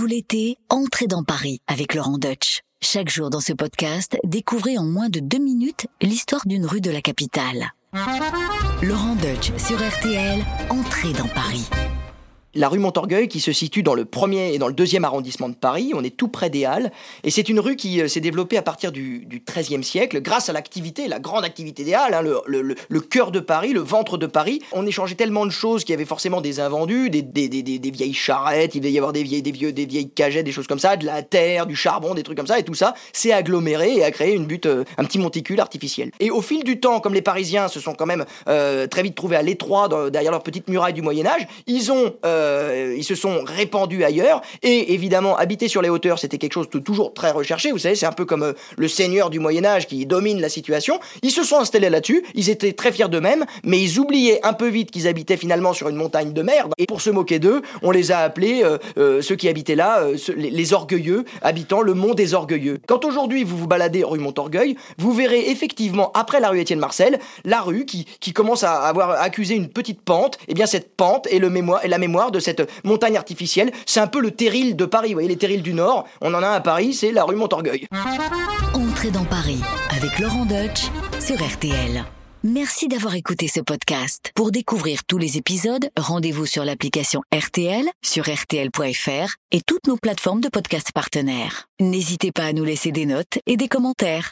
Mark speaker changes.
Speaker 1: Tout l'été, entrez dans Paris avec Laurent Deutsch. Chaque jour dans ce podcast, découvrez en moins de deux minutes l'histoire d'une rue de la capitale. Laurent Deutsch sur RTL, entrez dans Paris
Speaker 2: la rue Montorgueil qui se situe dans le premier et dans le deuxième arrondissement de Paris. On est tout près des Halles. Et c'est une rue qui euh, s'est développée à partir du, XIIIe siècle grâce à l'activité, la grande activité des Halles, hein, le, cœur de Paris, le ventre de Paris. On échangeait tellement de choses qu'il y avait forcément des invendus, des, vieilles charrettes, il devait y avoir des vieilles, vieux, des vieilles cagettes, des choses comme ça, de la terre, du charbon, des trucs comme ça. Et tout ça s'est aggloméré et a créé une butte, euh, un petit monticule artificiel. Et au fil du temps, comme les Parisiens se sont quand même euh, très vite trouvés à l'étroit derrière leur petite muraille du Moyen-Âge, ils ont ils se sont répandus ailleurs. Et évidemment, habiter sur les hauteurs, c'était quelque chose de toujours très recherché. Vous savez, c'est un peu comme euh, le seigneur du Moyen Âge qui domine la situation. Ils se sont installés là-dessus. Ils étaient très fiers d'eux-mêmes, mais ils oubliaient un peu vite qu'ils habitaient finalement sur une montagne de merde. Et pour se moquer d'eux, on les a appelés euh, ceux qui habitaient là, les, orgueilleux, habitant le mont des orgueilleux. Quand aujourd'hui vous vous baladez rue Montorgueil, vous verrez effectivement après la rue Étienne Marcel, la rue qui, qui commence à avoir accusé une petite pente. Et eh bien cette pente est, le mémoire, est la mémoire de cette montagne artificielle. C'est un peu le terril de Paris. Vous voyez, les terrils du Nord, on en a un à Paris, c'est la rue Montorgueil.
Speaker 1: Entrez dans Paris avec Laurent Deutsch sur RTL. Merci d'avoir écouté ce podcast. Pour découvrir tous les épisodes, rendez-vous sur l'application RTL, sur RTL.fr et toutes nos plateformes de podcast partenaires. N'hésitez pas à nous laisser des notes et des commentaires.